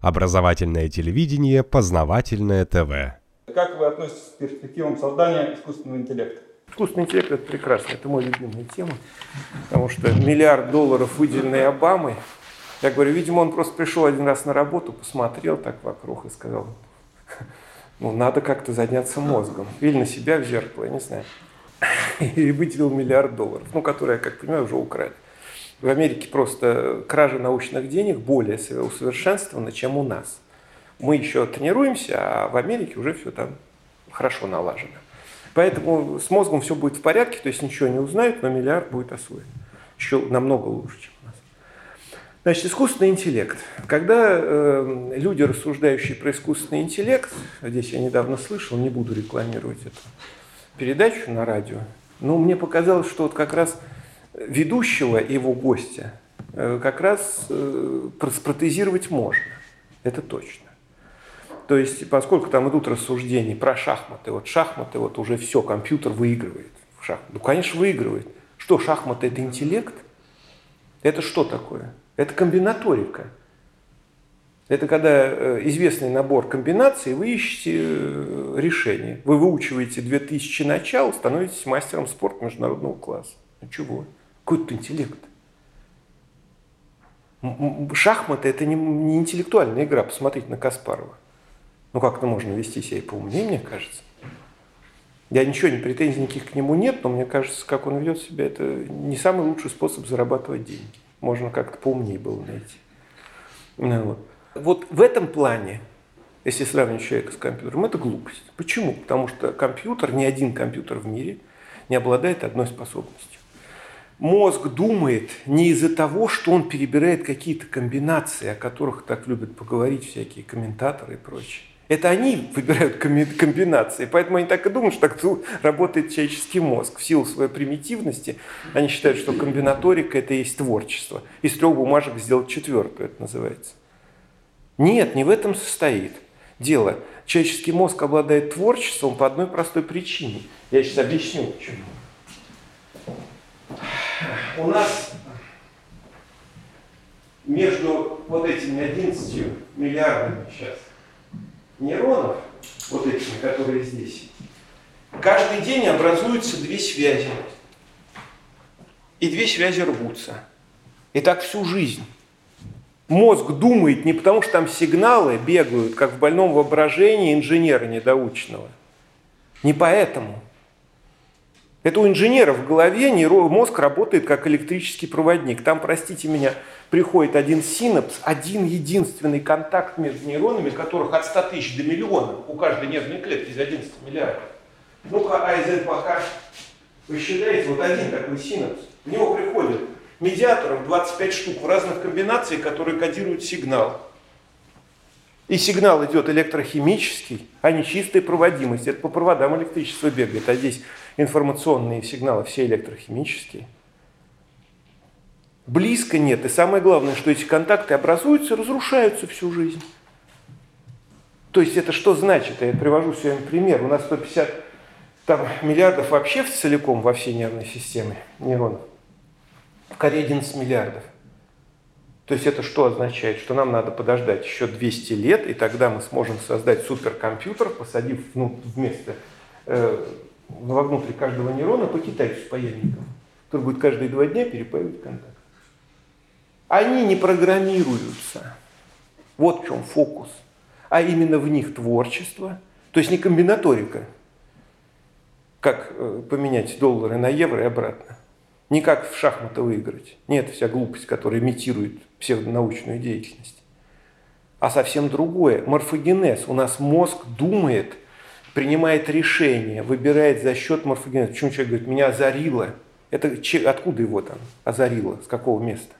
Образовательное телевидение, познавательное ТВ. Как вы относитесь к перспективам создания искусственного интеллекта? Искусственный интеллект – это прекрасно, это моя любимая тема, потому что миллиард долларов, выделенный Обамой, я говорю, видимо, он просто пришел один раз на работу, посмотрел так вокруг и сказал, ну, надо как-то заняться мозгом. Или на себя в зеркало, я не знаю. И выделил миллиард долларов, ну, которые, как понимаю, уже украли. В Америке просто кража научных денег более усовершенствована, чем у нас. Мы еще тренируемся, а в Америке уже все там хорошо налажено. Поэтому с мозгом все будет в порядке, то есть ничего не узнают, но миллиард будет освоен. Еще намного лучше, чем у нас. Значит, искусственный интеллект. Когда э, люди, рассуждающие про искусственный интеллект, здесь я недавно слышал, не буду рекламировать эту передачу на радио, но мне показалось, что вот как раз ведущего и его гостя э, как раз э, протезировать можно. Это точно. То есть, поскольку там идут рассуждения про шахматы, вот шахматы, вот уже все, компьютер выигрывает. В шахматы. Ну, конечно, выигрывает. Что, шахматы – это интеллект? Это что такое? Это комбинаторика. Это когда э, известный набор комбинаций, вы ищете решение. Вы выучиваете 2000 начал, становитесь мастером спорта международного класса. Ну чего? Какой то интеллект? Шахматы – это не, не интеллектуальная игра. Посмотрите на Каспарова. Ну, как-то можно вести себя и поумнее, мне кажется. Я ничего, ни претензий никаких к нему нет, но мне кажется, как он ведет себя, это не самый лучший способ зарабатывать деньги. Можно как-то поумнее было найти. Ну, вот. вот в этом плане, если сравнивать человека с компьютером, это глупость. Почему? Потому что компьютер, ни один компьютер в мире не обладает одной способностью мозг думает не из-за того, что он перебирает какие-то комбинации, о которых так любят поговорить всякие комментаторы и прочее. Это они выбирают комбинации, поэтому они так и думают, что так работает человеческий мозг. В силу своей примитивности они считают, что комбинаторика – это и есть творчество. Из трех бумажек сделать четвертую, это называется. Нет, не в этом состоит дело. Человеческий мозг обладает творчеством по одной простой причине. Я сейчас объясню, почему у нас между вот этими 11 миллиардами сейчас нейронов, вот этими, которые здесь, каждый день образуются две связи. И две связи рвутся. И так всю жизнь. Мозг думает не потому, что там сигналы бегают, как в больном воображении инженера недоученного. Не поэтому. Это у инженера в голове мозг работает как электрический проводник. Там, простите меня, приходит один синапс, один единственный контакт между нейронами, которых от 100 тысяч до миллиона у каждой нервной клетки из 11 миллиардов. Ну-ка, а из пока вы считаете, вот один такой синапс, в него приходит медиаторов 25 штук в разных комбинациях, которые кодируют сигнал. И сигнал идет электрохимический, а не чистая проводимость. Это по проводам электричество бегает, а здесь информационные сигналы все электрохимические. Близко нет. И самое главное, что эти контакты образуются разрушаются всю жизнь. То есть это что значит? Я привожу сегодня пример. У нас 150 там, миллиардов вообще целиком во всей нервной системе нейронов. В Корее 11 миллиардов. То есть это что означает? Что нам надо подождать еще 200 лет, и тогда мы сможем создать суперкомпьютер, посадив ну, вместо, э, вовнутрь каждого нейрона по китайцу с паяльником, который будет каждые два дня перепаивать контакт. Они не программируются. Вот в чем фокус. А именно в них творчество, то есть не комбинаторика, как э, поменять доллары на евро и обратно. Не как в шахматы выиграть. Нет, вся глупость, которая имитирует псевдонаучную деятельность. А совсем другое. Морфогенез. У нас мозг думает, принимает решение, выбирает за счет морфогенеза. Почему человек говорит, меня озарило? Это откуда его там озарило? С какого места?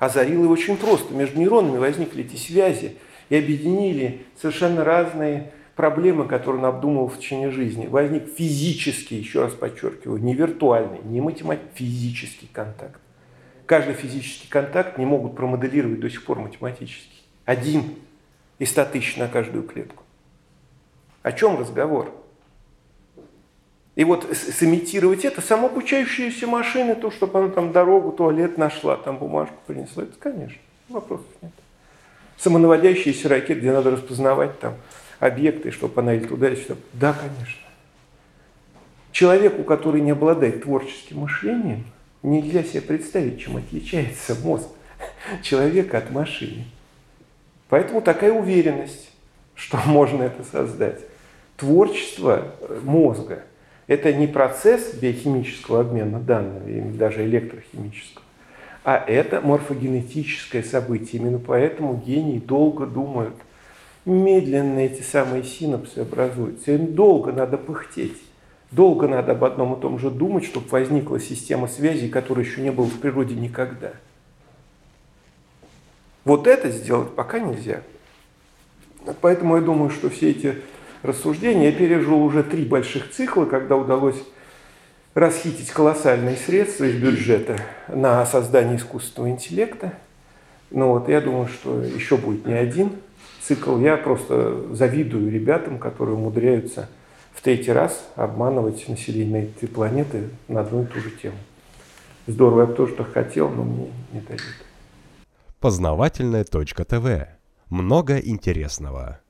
Озарило его очень просто. Между нейронами возникли эти связи и объединили совершенно разные проблемы, которые он обдумывал в течение жизни. Возник физический, еще раз подчеркиваю, не виртуальный, не математический, физический контакт. Каждый физический контакт не могут промоделировать до сих пор математически. Один из 100 тысяч на каждую клетку. О чем разговор? И вот сымитировать это, самообучающиеся машины, то, чтобы она там дорогу, туалет нашла, там бумажку принесла, это, конечно, вопросов нет. Самонаводящиеся ракеты, где надо распознавать там объекты, чтобы она или туда, или сюда. Да, конечно. Человеку, который не обладает творческим мышлением, нельзя себе представить, чем отличается мозг человека от машины. Поэтому такая уверенность, что можно это создать. Творчество мозга – это не процесс биохимического обмена данными, даже электрохимического, а это морфогенетическое событие. Именно поэтому гении долго думают. Медленно эти самые синапсы образуются. Им долго надо пыхтеть. Долго надо об одном и том же думать, чтобы возникла система связи, которой еще не было в природе никогда. Вот это сделать пока нельзя. Поэтому я думаю, что все эти рассуждения, я пережил уже три больших цикла, когда удалось расхитить колоссальные средства из бюджета на создание искусственного интеллекта. Ну вот, я думаю, что еще будет не один цикл. Я просто завидую ребятам, которые умудряются в третий раз обманывать население этой планеты на одну и ту же тему. Здорово, я бы тоже так хотел, но мне не дают. Познавательная точка ТВ. Много интересного.